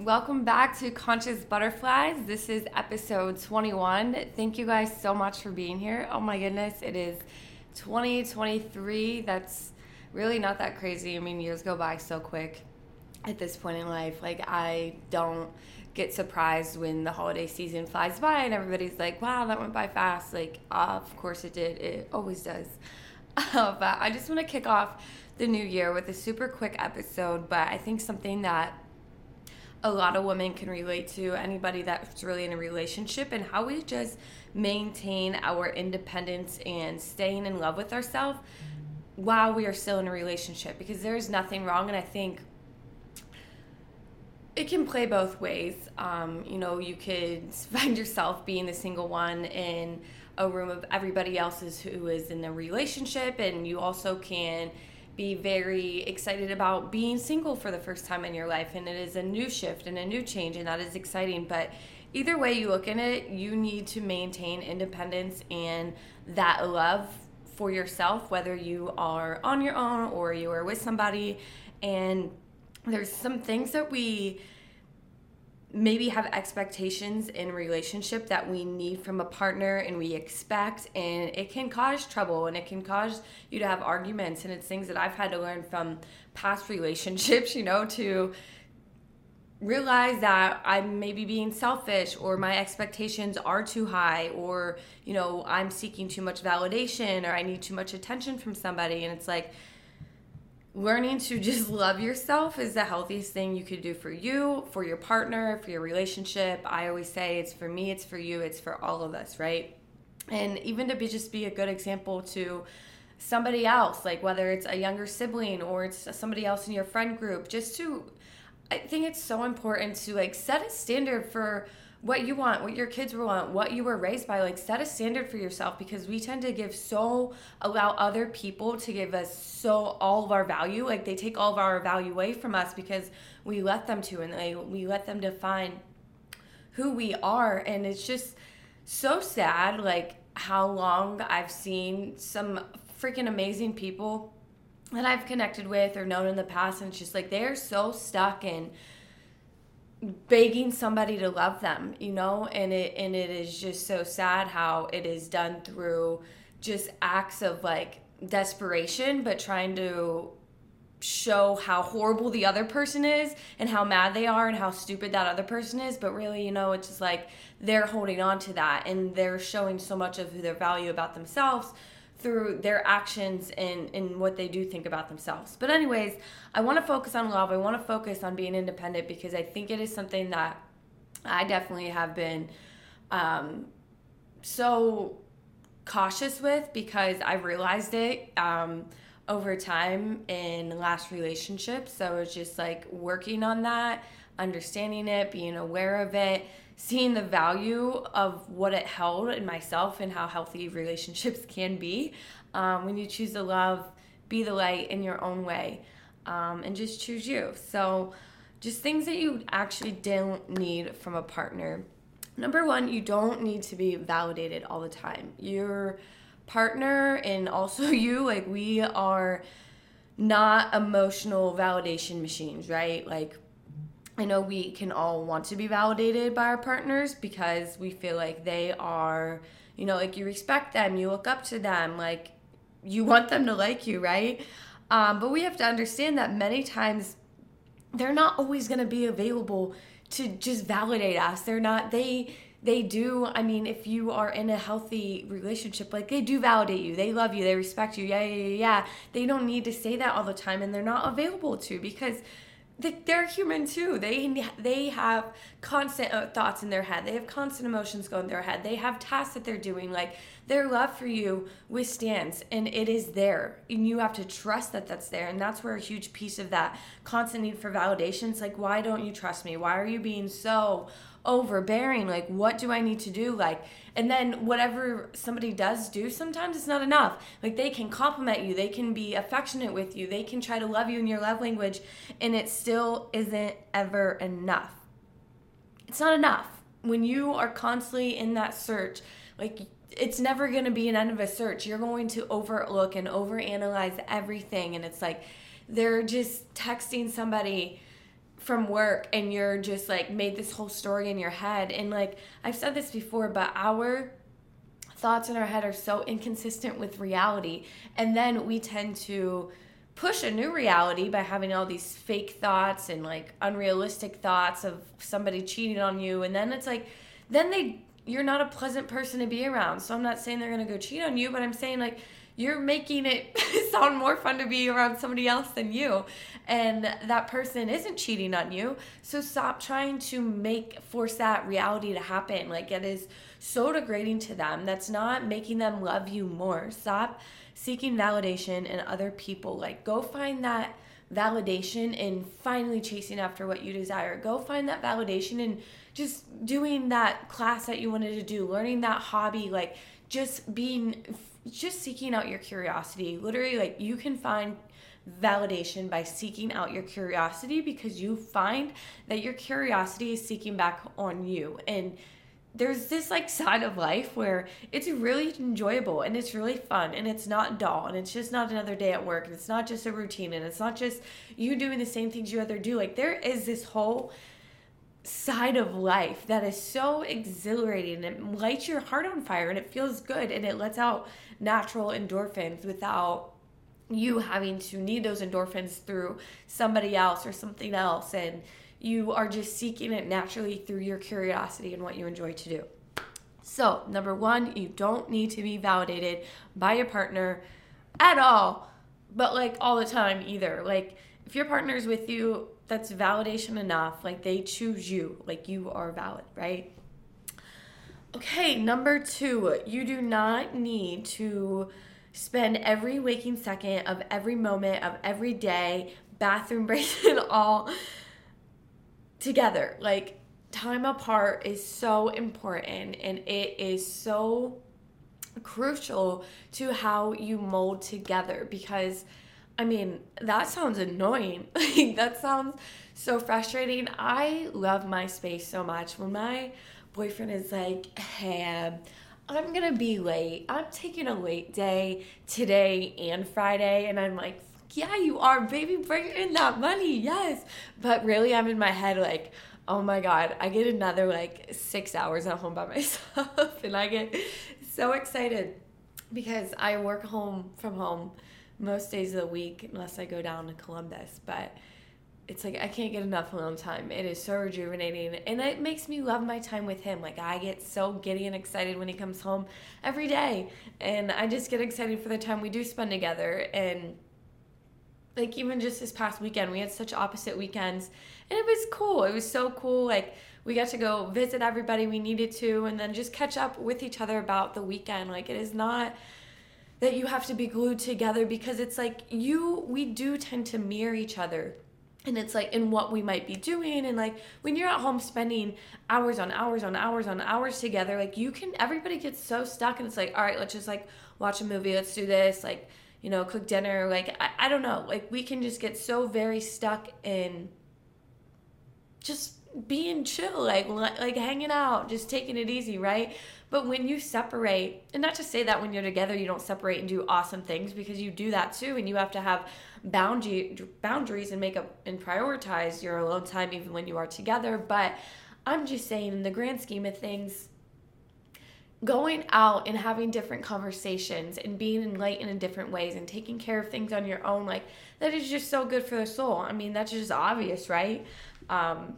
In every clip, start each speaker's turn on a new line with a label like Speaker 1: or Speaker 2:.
Speaker 1: Welcome back to Conscious Butterflies. This is episode 21. Thank you guys so much for being here. Oh my goodness, it is 2023. That's really not that crazy. I mean, years go by so quick at this point in life. Like, I don't get surprised when the holiday season flies by and everybody's like, wow, that went by fast. Like, of course it did. It always does. Uh, but I just want to kick off the new year with a super quick episode, but I think something that a lot of women can relate to anybody that's really in a relationship and how we just maintain our independence and staying in love with ourselves while we are still in a relationship because there's nothing wrong and i think it can play both ways. Um, you know you could find yourself being the single one in a room of everybody else's who is in a relationship and you also can be very excited about being single for the first time in your life and it is a new shift and a new change and that is exciting. But either way you look in it you need to maintain independence and that love for yourself whether you are on your own or you are with somebody. And there's some things that we maybe have expectations in relationship that we need from a partner and we expect and it can cause trouble and it can cause you to have arguments and it's things that I've had to learn from past relationships, you know, to realize that I'm maybe being selfish or my expectations are too high or you know, I'm seeking too much validation or I need too much attention from somebody and it's like learning to just love yourself is the healthiest thing you could do for you, for your partner, for your relationship. I always say it's for me, it's for you, it's for all of us, right? And even to be just be a good example to somebody else, like whether it's a younger sibling or it's somebody else in your friend group, just to I think it's so important to like set a standard for what you want, what your kids want, what you were raised by. Like set a standard for yourself because we tend to give so allow other people to give us so all of our value. Like they take all of our value away from us because we let them to and they we let them define who we are and it's just so sad like how long I've seen some freaking amazing people that I've connected with or known in the past and it's just like they're so stuck in begging somebody to love them you know? And it and it is just so sad how it is done through just acts of like desperation but trying to show how horrible the other person is and how mad they are and how stupid that other person is. But really you know it's just like they're holding on to that and they're showing so much of their value about themselves through their actions and, and what they do think about themselves. But, anyways, I want to focus on love. I want to focus on being independent because I think it is something that I definitely have been um, so cautious with because I realized it um, over time in last relationships. So it's just like working on that, understanding it, being aware of it seeing the value of what it held in myself and how healthy relationships can be um, when you choose to love, be the light in your own way, um, and just choose you. So, just things that you actually don't need from a partner. Number one, you don't need to be validated all the time. Your partner and also you, like, we are not emotional validation machines, right? Like, I know we can all want to be validated by our partners because we feel like they are, you know, like you respect them, you look up to them, like you want them to like you, right? Um, but we have to understand that many times they're not always going to be available to just validate us. They're not, they, they do i mean if you are in a healthy relationship like they do validate you they love you they respect you yeah yeah yeah yeah they don't need to say that all the time and they're not available to because they're human too. They they have constant uh, thoughts in their head. They have constant emotions going in their head. They have tasks that they're doing. Like their love for you withstands, and it is there. And you have to trust that that's there. And that's where a huge piece of that constant need for validation. It's like, why don't you trust me? Why are you being so overbearing like what do i need to do? Like and then whatever somebody does do sometimes it's not enough. Like they can compliment you they can be affectionate with you they can try to love you in your love language and it still isn't ever enough. It's not enough. When you are constantly in that search like it's never going to be an end of a search. You're going to overlook and overanalyze everything and it's like they're just texting somebody from work and you're just like made this whole story in your head. And like I've said this before but our thoughts in our head are so inconsistent with reality. And then we tend to push a new reality by having all these fake thoughts and like unrealistic thoughts of somebody cheating on you. And then it's like then they you're not a pleasant person to be around. So i'm not saying they're going to go cheat on you but i'm saying like you're making it sound more fun to be around somebody else than you. And that person isn't cheating on you. So stop trying to make force that reality to happen. Like it is so degrading to them. That's not making them love you more. Stop seeking validation in other people. Like go find that validation in finally chasing after what you desire. Go find that validation in just doing that class that you wanted to do learning that hobby. Like just being just seeking out your curiosity. Literally, like you can find validation by seeking out your curiosity because you find that your curiosity is seeking back on you. And there's this like side of life where it's really enjoyable and it's really fun and it's not dull and it's just not another day at work and it's not just a routine and it's not just you doing the same things you other do. Like there is this whole side of life that is so exhilarating and it lights your heart on fire and it feels good and it lets out natural endorphins without you having to need those endorphins through somebody else or something else and you are just seeking it naturally through your curiosity and what you enjoy to do. So, number 1, you don't need to be validated by your partner at all, but like all the time either. Like if your partner is with you, that's validation enough. Like they choose you, like you are valid, right? Okay, number two, you do not need to spend every waking second of every moment of every day, bathroom breaks and all together. Like time apart is so important and it is so crucial to how you mold together because I mean, that sounds annoying. Like that sounds so frustrating. I love my space so much. When my boyfriend is like, "Hey, I'm to be late. I'm taking a late day today and Friday." And I'm like, "Yeah, you are, baby. Bring in that money." Yes. But really I'm in my head like, "Oh my god, I get another like 6 hours at home by myself." and I get so excited because I work home from home most days of the week unless I go down to Columbus. But it's like I can't get enough alone time. It is so rejuvenating and it makes me love my time with him. Like I get so giddy and excited when he comes home every day. And I just get excited for the time we do spend together and like even just this past weekend we had such opposite weekends and it was cool. It was so cool like we got to go visit everybody we needed to and then just catch up with each other about the weekend. Like it is not that you have to be glued together because it's like you we do tend to mirror each other. And it's like in what we might be doing and like when you're at home spending hours on hours on hours on hours together like you can everybody gets so stuck and it's like all right let's just like watch a movie let's do this like you know cook dinner like I, I don't know like we can just get so very stuck in just being chill like like hanging out just taking it easy right but when you separate, and not to say that when you're together you don't separate and do awesome things because you do that too, and you have to have boundary boundaries and make up and prioritize your alone time even when you are together. But I'm just saying, in the grand scheme of things, going out and having different conversations and being enlightened in different ways and taking care of things on your own, like that is just so good for the soul. I mean, that's just obvious, right? Um,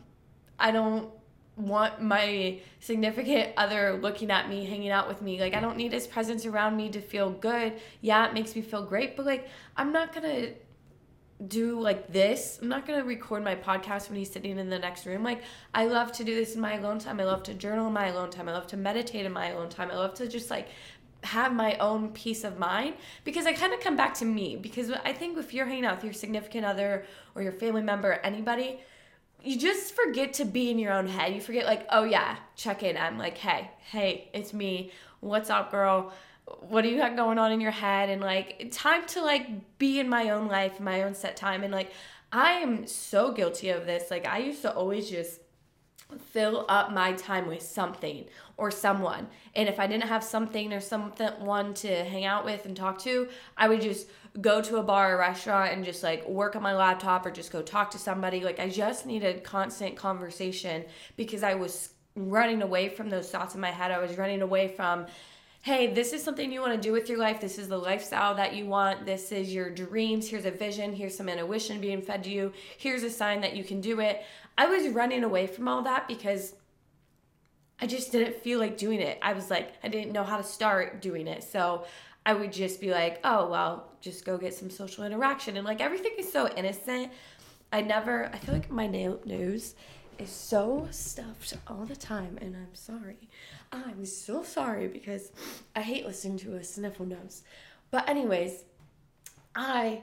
Speaker 1: I don't want my significant other looking at me, hanging out with me. Like, I don't need his presence around me to feel good. Yeah, it makes me feel great, but like, I'm not gonna do like this. I'm not gonna record my podcast when he's sitting in the next room. Like, I love to do this in my alone time. I love to journal in my alone time. I love to meditate in my alone time. I love to just like have my own peace of mind because I kind of come back to me because I think if you're hanging out with your significant other or your family member, anybody, you just forget to be in your own head. You forget, like, oh yeah, check in. I'm like, hey, hey, it's me. What's up, girl? What do you got going on in your head? And like, time to like be in my own life, my own set time. And like, I am so guilty of this. Like, I used to always just fill up my time with something or someone. And if I didn't have something or someone to hang out with and talk to, I would just go to a bar or restaurant and just like work on my laptop or just go talk to somebody. Like I just needed constant conversation because I was running away from those thoughts in my head. I was running away from hey, this is something you want to do with your life. This is the lifestyle that you want. This is your dreams. Here's a vision. Here's some intuition being fed to you. Here's a sign that you can do it. I was running away from all that because I just didn't feel like doing it. I was like, I didn't know how to start doing it. So I would just be like, oh, well, just go get some social interaction. And like everything is so innocent. I never, I feel like my nose is so stuffed all the time. And I'm sorry. I'm so sorry because I hate listening to a sniffle nose. But, anyways, I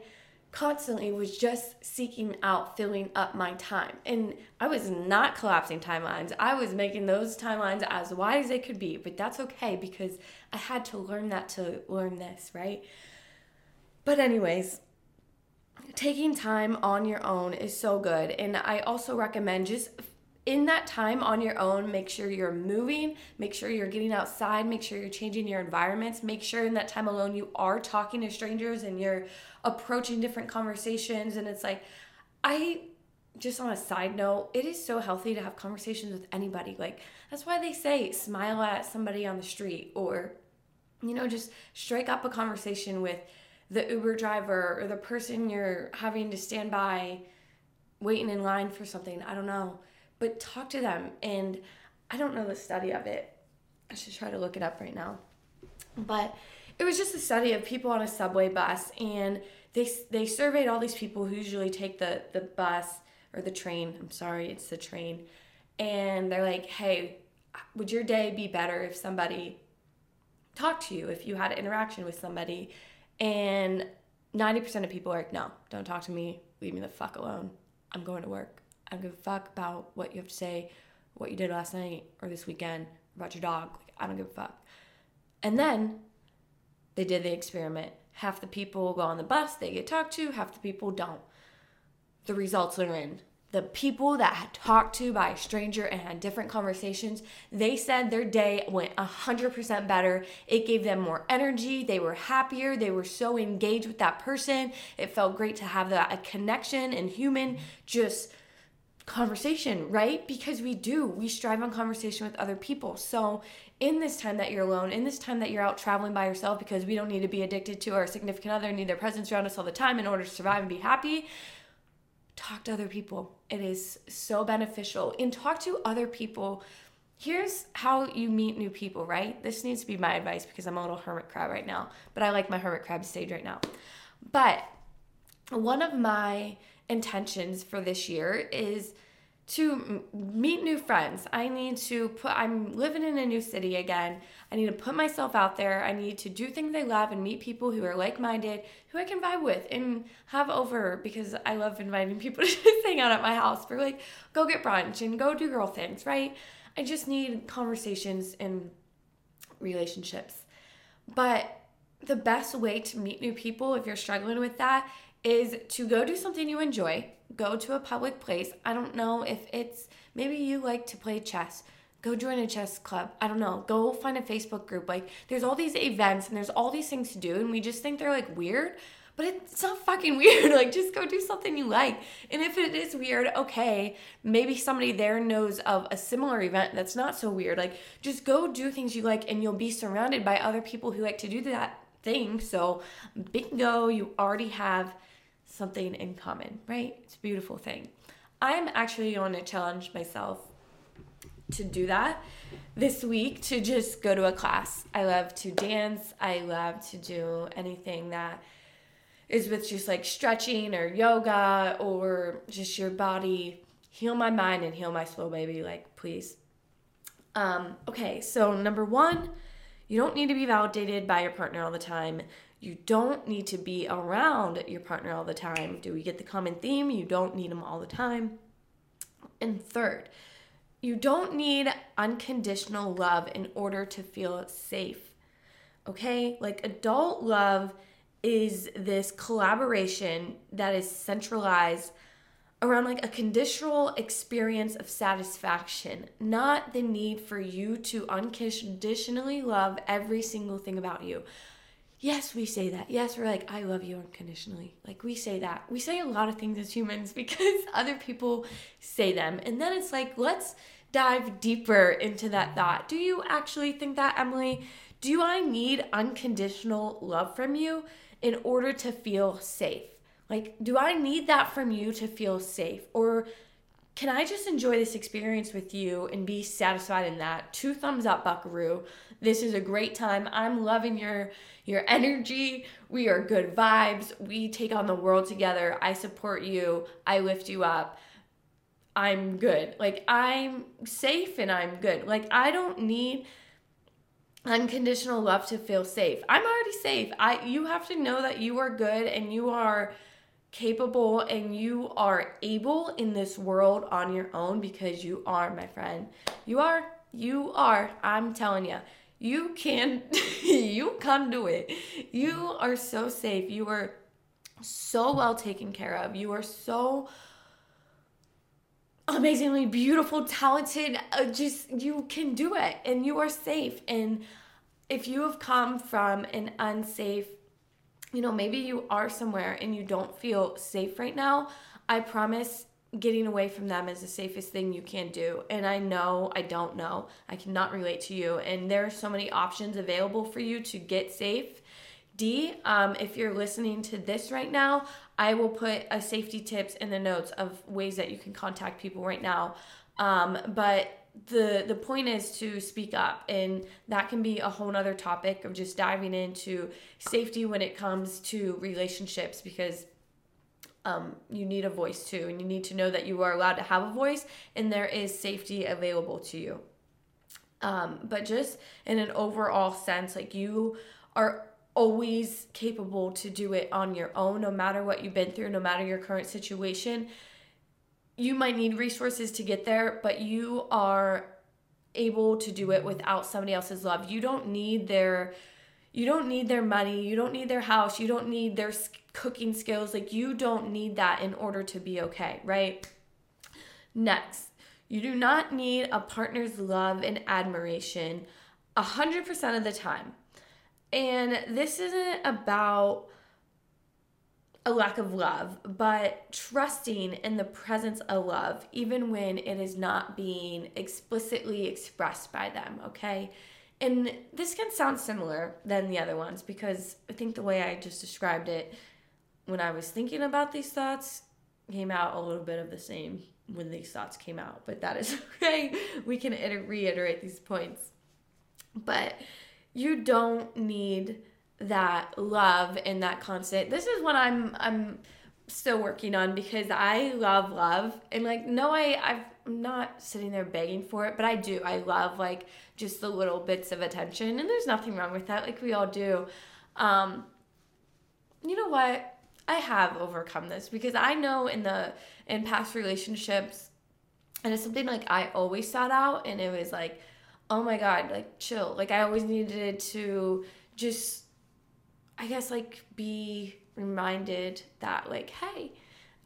Speaker 1: constantly was just seeking out filling up my time. And I was not collapsing timelines. I was making those timelines as wide as they could be, but that's okay because I had to learn that to learn this, right? But, anyways, taking time on your own is so good. And I also recommend just in that time on your own, make sure you're moving, make sure you're getting outside, make sure you're changing your environments, make sure in that time alone you are talking to strangers and you're approaching different conversations. And it's like, I just on a side note, it is so healthy to have conversations with anybody. Like, that's why they say smile at somebody on the street or, you know, just strike up a conversation with the Uber driver or the person you're having to stand by waiting in line for something. I don't know but talk to them. And I don't know the study of it. I should try to look it up right now. But it was just a study of people on a subway bus, and they they surveyed all these people who usually take the the bus or the train. I'm sorry, it's the train, and they're like, "Hey, would your day be better if somebody talked to you? If you had an interaction with somebody?" And 90% of people are like, "No, don't talk to me. Leave me the fuck alone. I'm going to work." Don't give a fuck about what you have to say, what you did last night or this weekend, about your dog. Like, I don't give a fuck. And then they did the experiment. Half the people go on the bus, they get talked to, half the people don't. The results are in. The people that had talked to by a stranger and had different conversations, they said their day went 100% better. It gave them more energy. They were happier. They were so engaged with that person. It felt great to have that a connection and human just conversation, right? Because we do. We strive on conversation with other people. So, in this time that you're alone, in this time that you're out traveling by yourself, because we don't need to be addicted to our significant other, need their presence around us all the time in order to survive and be happy, talk to other people. It is so beneficial. And talk to other people. Here's how you meet new people, right? This needs to be my advice because I'm a little hermit crab right now, but I like my hermit crab stage right now. But one of my intentions for this year is to meet new friends. I need to put, I'm living in a new city again. I need to put myself out there. I need to do things I love and meet people who are like minded, who I can vibe with and have over because I love inviting people to just hang out at my house for like, go get brunch and go do girl things, right? I just need conversations and relationships. But the best way to meet new people, if you're struggling with that, is to go do something you enjoy, go to a public place. I don't know if it's maybe you like to play chess. Go join a chess club. I don't know. Go find a Facebook group. Like there's all these events and there's all these things to do and we just think they're like weird, but it's not fucking weird. Like just go do something you like. And if it is weird, okay, maybe somebody there knows of a similar event that's not so weird. Like just go do things you like and you'll be surrounded by other people who like to do that thing. So bingo, you already have something in common, right? It's a beautiful thing. I'm actually going to challenge myself to do that this week to just go to a class. I love to dance. I love to do anything that is with just like stretching or yoga or just your body. Heal my mind and heal my soul, baby. Like, please. Um, okay, so number one, you don't need to be validated by your partner all the time. You don't need to be around your partner all the time. Do we get the common theme? You don't need them all the time. And third, you don't need unconditional love in order to feel safe. Okay? Like adult love is this collaboration that is centralized around like a conditional experience of satisfaction, not the need for you to unconditionally love every single thing about you. Yes, we say that. Yes, we're like, I love you unconditionally. Like, we say that. We say a lot of things as humans because other people say them. And then it's like, let's dive deeper into that thought. Do you actually think that, Emily? Do I need unconditional love from you in order to feel safe? Like, do I need that from you to feel safe? Or can I just enjoy this experience with you and be satisfied in that? Two thumbs up, Buckaroo. This is a great time. I'm loving your your energy. We are good vibes. We take on the world together. I support you. I lift you up. I'm good. Like I'm safe and I'm good. Like I don't need unconditional love to feel safe. I'm already safe. I you have to know that you are good and you are capable and you are able in this world on your own because you are, my friend. You are. You are. I'm telling you. You can you can do it. You are so safe. You are so well taken care of. You are so amazingly beautiful, talented. Uh, just you can do it and you are safe. And if you have come from an unsafe, you know, maybe you are somewhere and you don't feel safe right now, I promise getting away from them is the safest thing you can do. And I know, I don't know, I cannot relate to you. And there are so many options available for you to get safe. D, um, if you're listening to this right now, I will put a safety tips in the notes of ways that you can contact people right now. Um, but the the point is to speak up and that can be a whole nother topic of just diving into safety when it comes to relationships because um, you need a voice too and you need to know that you are allowed to have a voice and there is safety available to you um, but just in an overall sense like you are always capable to do it on your own, no matter what you've been through, no matter your current situation. You might need resources to get there, but you are able to do it without somebody else's love. You don't need their you don't need their money, you don't need their house, you don't need their cooking skills. Like you don't need that in order to be okay, right? Next, you do not need a partner's love and admiration 100% of the time. And this isn't about a lack of love, but trusting in the presence of love, even when it is not being explicitly expressed by them, okay? And this can sound similar than the other ones because I think the way I just described it when I was thinking about these thoughts came out a little bit of the same when these thoughts came out, but that is okay. We can reiterate these points. But you don't need that love and that constant. This is what I'm I'm still working on because I love love and like no I I've, I'm not sitting there begging for it, but I do. I love like just the little bits of attention and there's nothing wrong with that like we all do. Um you know what? I have overcome this because I know in the in past relationships and it's something like I always sought out and it was like oh my god like chill like i always needed to just i guess like be reminded that like hey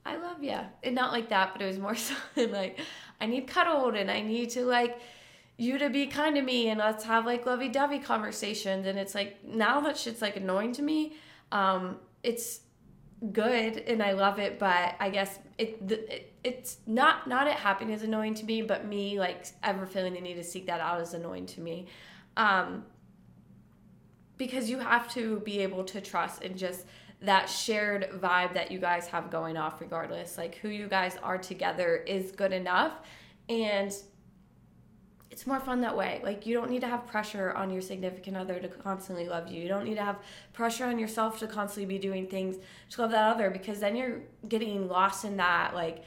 Speaker 1: i love you and not like that but it was more so like i need cuddled and i need to like you to be kind to me and let's have like lovey-dovey conversations and it's like now that shit's like annoying to me um it's good and I love it, but I guess it, it it's not not it happening is annoying to me, but me like ever feeling the need to seek that out is annoying to me. Um, because you have to be able to trust and just that shared vibe that you guys have going off regardless like who you guys are together is good enough and it's more fun that way. Like you don't need to have pressure on your significant other to constantly love you. You don't need to have pressure on yourself to constantly be doing things to love that other because then you're getting lost in that like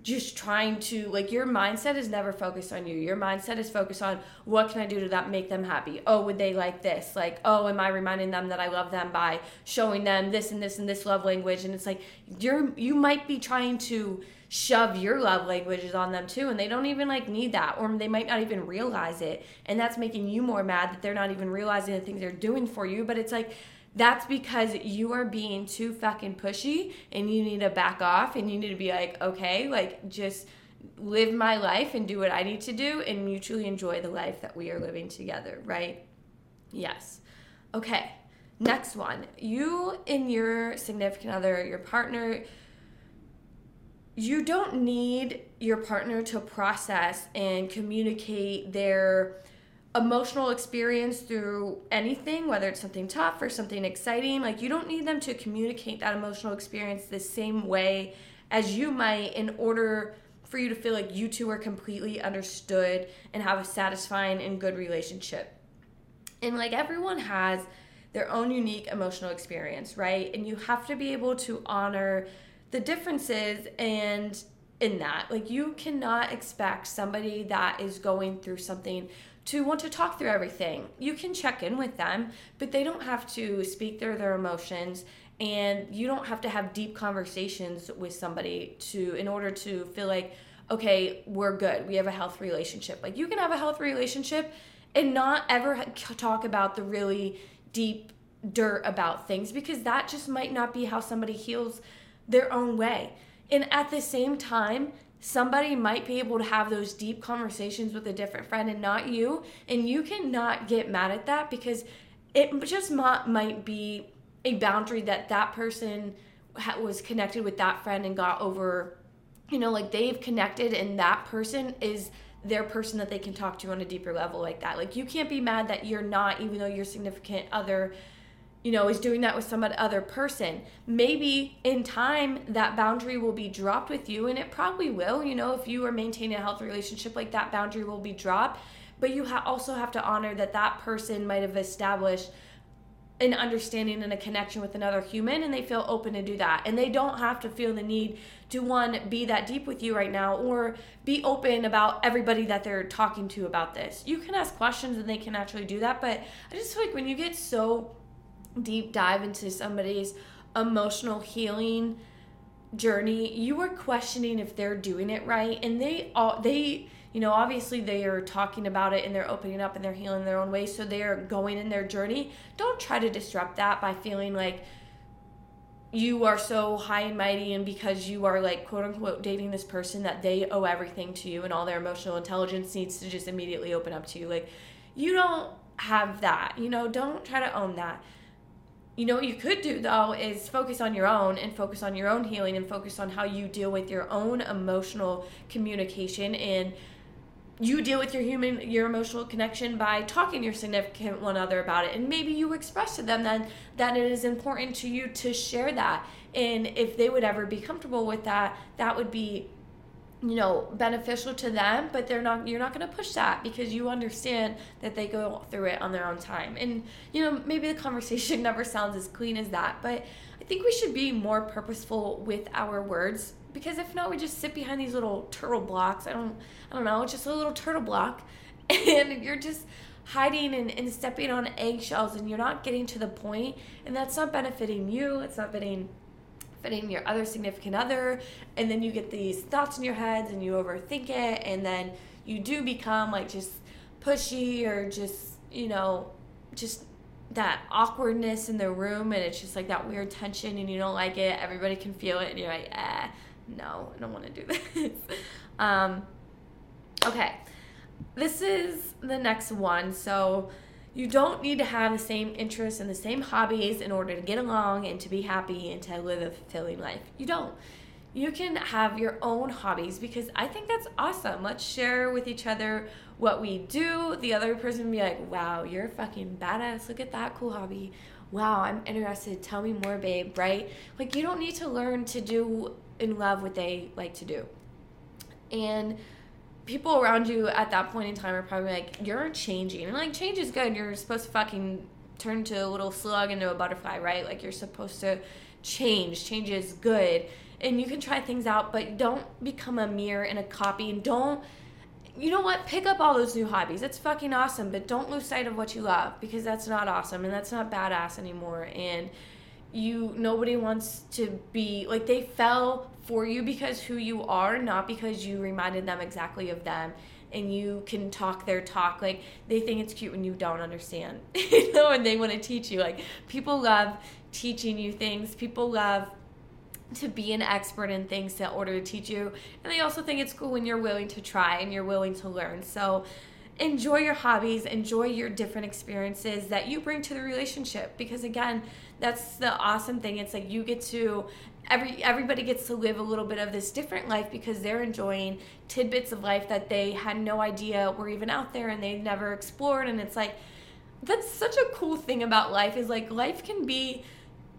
Speaker 1: just trying to like your mindset is never focused on you. Your mindset is focused on what can I do to that make them happy? Oh, would they like this? Like, oh, am I reminding them that I love them by showing them this and this and this love language? And it's like you're you might be trying to shove your love languages on them too and they don't even like need that or they might not even realize it and that's making you more mad that they're not even realizing the things they're doing for you but it's like that's because you are being too fucking pushy and you need to back off and you need to be like, okay, like just live my life and do what I need to do and mutually enjoy the life that we are living together, right? Yes. Okay. Next one. You and your significant other, your partner, you don't need your partner to process and communicate their emotional experience through anything, whether it's something tough or something exciting. Like, you don't need them to communicate that emotional experience the same way as you might in order for you to feel like you two are completely understood and have a satisfying and good relationship. And like, everyone has their own unique emotional experience, right? And you have to be able to honor the differences and in that. Like, you cannot expect somebody that is going through something to want to talk through everything. You can check in with them, but they don't have to speak through their emotions and you don't have to have deep conversations with somebody to in order to feel like okay, we're good. We have a health relationship. Like you can have a health relationship and not ever talk about the really deep dirt about things because that just might not be how somebody heals their own way. And at the same time, somebody might be able to have those deep conversations with a different friend and not you. And you cannot get mad at that because it just might, be a boundary that that person was connected with that friend and got over. You know like they've connected and that person is their person that they can talk to on a deeper level like that. Like you can't be mad that you're not even though your significant other you know, is doing that with some other person. Maybe in time that boundary will be dropped with you, and it probably will. You know, if you are maintaining a healthy relationship, like that boundary will be dropped. But you ha- also have to honor that that person might have established an understanding and a connection with another human, and they feel open to do that. And they don't have to feel the need to one be that deep with you right now or be open about everybody that they're talking to about this. You can ask questions and they can actually do that, but I just feel like when you get so deep dive into somebody's emotional healing journey, you are questioning if they're doing it right. And they all they you know, obviously they are talking about it and they're opening up and they're healing their own way. So they are going in their journey. Don't try to disrupt that by feeling like you are so high and mighty and because you are like quote unquote dating this person that they owe everything to you and all their emotional intelligence needs to just immediately open up to you. Like you don't have that. You know, don't try to own that you know what you could do though is focus on your own and focus on your own healing and focus on how you deal with your own emotional communication. And you deal with your human your emotional connection by talking to your significant one other about it. And maybe you express to them then that it is important to you to share that. And if they would ever be comfortable with that that would be you know beneficial to them but they're not you're not going to push that because you understand that they go through it on their own time. And you know maybe the conversation never sounds as clean as that but i think we should be more purposeful with our words because if not we just sit behind these little turtle blocks. I don't i don't know it's just a little turtle block. And you're just hiding and, and stepping on eggshells and you're not getting to the point and that's not benefiting you it's not benefiting fitting your other significant other and then you get these thoughts in your heads and you overthink it and then you do become like just pushy or just you know just that awkwardness in the room and it's just like that weird tension and you don't like it everybody can feel it and you're like eh no i don't want to do this. Um, okay. This is the next one. So you don't need to have the same interests and the same hobbies in order to get along and to be happy and to live a fulfilling life. You don't. You can have your own hobbies because I think that's awesome. Let's share with each other what we do. The other person be like, wow, you're fucking badass. Look at that cool hobby. Wow, I'm interested. Tell me more, babe, right? Like, you don't need to learn to do and love what they like to do. And people around you at that point in time are probably like, you're changing. And like, change is good. You're supposed to fucking turn to a little slug into a butterfly, right? Like, you're supposed to change. Change is good. And you can try things out, but don't become a mirror and a copy. And don't, you know what? Pick up all those new hobbies. It's fucking awesome, but don't lose sight of what you love because that's not awesome and that's not badass anymore. And you, nobody wants to be like, they fell for you because who you are, not because you reminded them exactly of them and you can talk their talk. Like they think it's cute when you don't understand, you know, and they want to teach you. Like people love teaching you things. People love to be an expert in things in order to teach you, and they also think it's cool when you're willing to try and you're willing to learn. So enjoy your hobbies, enjoy your different experiences that you bring to the relationship because again, that's the awesome thing. It's like you get to every everybody gets to live a little bit of this different life because they're enjoying tidbits of life that they had no idea were even out there and they never explored. And it's like that's such a cool thing about life is like life can be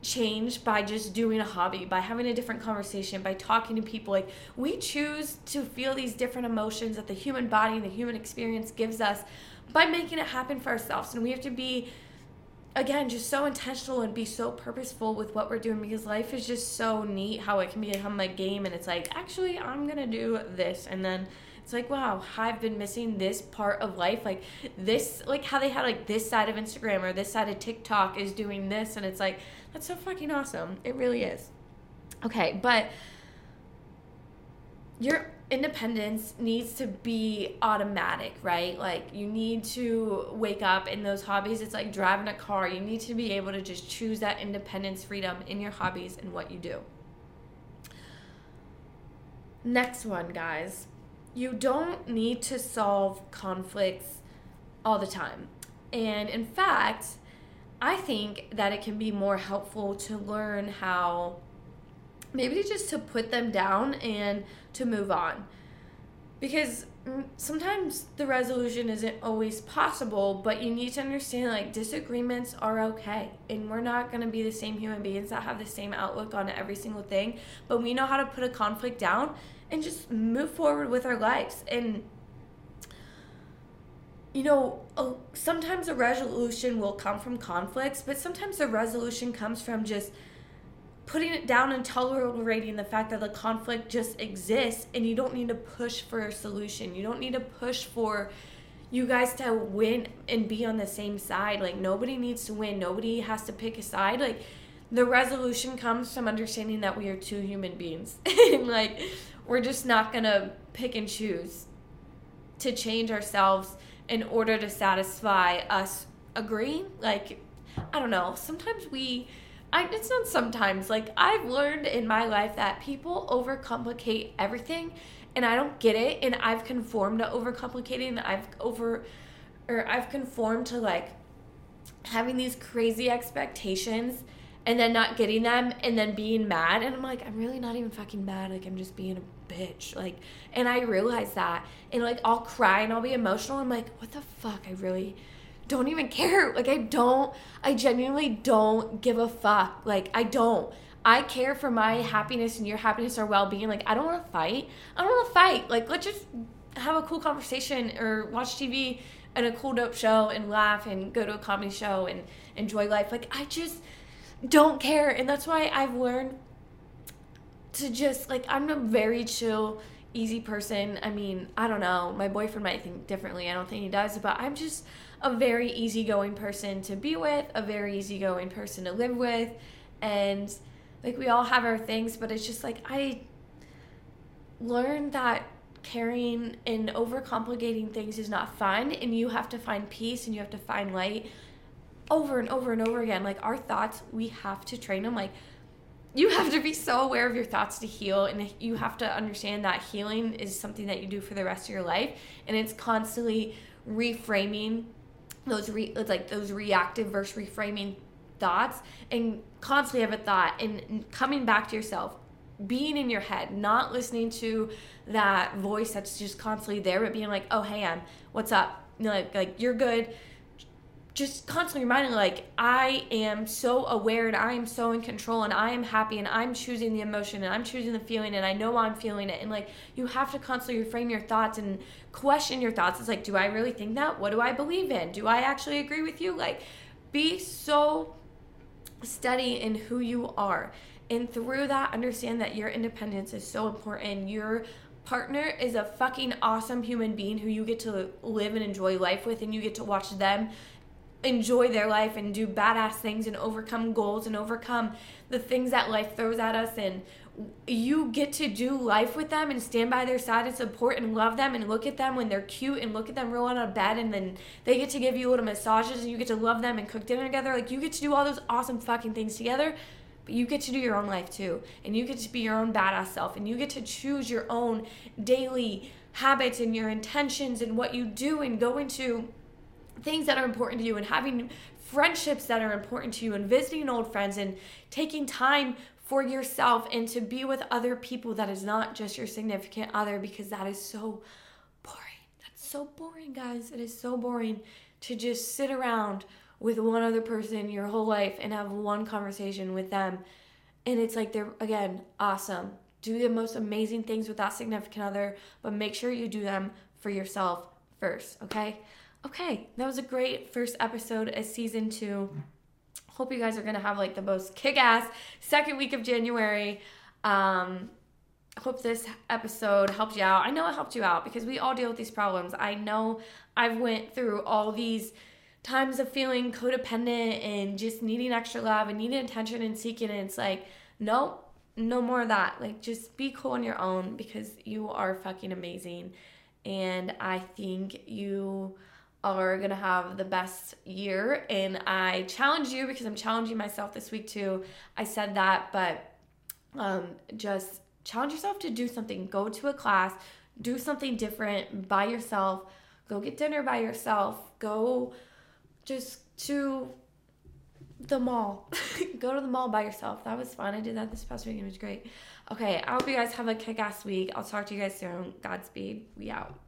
Speaker 1: changed by just doing a hobby by having a different conversation by talking to people. Like we choose to feel these different emotions that the human body and the human experience gives us by making it happen for ourselves. And we have to be again just so intentional and be so purposeful with what we're doing because life is just so neat how it can become a game and it's like actually i'm gonna do this and then it's like wow i've been missing this part of life like this like how they had like this side of instagram or this side of tiktok is doing this and it's like that's so fucking awesome. It really is. Okay but you're independence needs to be automatic, right? Like you need to wake up in those hobbies. It's like driving a car. You need to be able to just choose that independence, freedom in your hobbies and what you do. Next one, guys. You don't need to solve conflicts all the time. And in fact, I think that it can be more helpful to learn how maybe just to put them down and to move on. Because sometimes the resolution isn't always possible, but you need to understand like disagreements are okay. And we're not going to be the same human beings that have the same outlook on every single thing, but we know how to put a conflict down and just move forward with our lives. And you know, sometimes a resolution will come from conflicts, but sometimes the resolution comes from just putting it down and tolerating the fact that the conflict just exists and you don't need to push for a solution. You don't need to push for you guys to win and be on the same side. Like nobody needs to win. Nobody has to pick a side. Like the resolution comes from understanding that we are two human beings. and like we're just not going to pick and choose to change ourselves in order to satisfy us agreeing. Like I don't know. Sometimes we I, it's not sometimes. Like, I've learned in my life that people overcomplicate everything, and I don't get it. And I've conformed to overcomplicating. I've over, or I've conformed to like having these crazy expectations and then not getting them and then being mad. And I'm like, I'm really not even fucking mad. Like, I'm just being a bitch. Like, and I realize that. And like, I'll cry and I'll be emotional. I'm like, what the fuck? I really don't even care. Like I don't I genuinely don't give a fuck. Like I don't. I care for my happiness and your happiness or well-being. Like I don't want to fight. I don't want to fight. Like let's just have a cool conversation or watch TV and a cool dope show and laugh and go to a comedy show and enjoy life. Like I just don't care and that's why I've learned to just like I'm a very chill easy person. I mean, I don't know. My boyfriend might think differently. I don't think he does, but I'm just a very easygoing person to be with, a very easygoing person to live with, and like we all have our things, but it's just like I learned that caring and overcomplicating things is not fun, and you have to find peace and you have to find light over and over and over again. Like our thoughts, we have to train them. Like you have to be so aware of your thoughts to heal and you have to understand that healing is something that you do for the rest of your life and it's constantly reframing those re- it's like those reactive versus reframing thoughts and constantly have a thought and coming back to yourself being in your head not listening to that voice that's just constantly there but being like oh hey i'm what's up? Like like you're good just constantly reminding like i am so aware and i am so in control and i am happy and i'm choosing the emotion and i'm choosing the feeling and i know i'm feeling it. And like you have to constantly reframe your thoughts and question your thoughts. It's like do i really think that? What do i believe in? Do i actually agree with you? Like be so steady in who you are. And through that understand that your independence is so important. Your partner is a fucking awesome human being who you get to live and enjoy life with and you get to watch them enjoy their life and do badass things and overcome goals and overcome the things that life throws at us and you get to do life with them and stand by their side and support and love them and look at them when they're cute and look at them roll on a bed and then they get to give you little massages and you get to love them and cook dinner together. Like you get to do all those awesome fucking things together. But you get to do your own life too. And you get to be your own badass self. And you get to choose your own daily habits and your intentions and what you do and go into things that are important to you and having friendships that are important to you and visiting old friends and taking time for yourself and to be with other people that is not just your significant other because that is so boring. That's so boring, guys. It is so boring to just sit around with one other person your whole life and have one conversation with them. And it's like they're, again, awesome. Do the most amazing things with that significant other, but make sure you do them for yourself first, okay? Okay, that was a great first episode of season two. Hope you guys are gonna have like the most kick ass second week of January. Um, hope this episode helped you out. I know it helped you out because we all deal with these problems. I know I've went through all these times of feeling codependent and just needing extra love and needing attention and seeking and it's like nope no more of that like just be cool on your own because you are fucking amazing and i think you are gonna have the best year and i challenge you because i'm challenging myself this week too i said that but um, just challenge yourself to do something go to a class do something different by yourself go get dinner by yourself go just to the mall. Go to the mall by yourself. That was fun. I did that this past week. It was great. Okay, I hope you guys have a kick ass week. I'll talk to you guys soon. Godspeed. We out.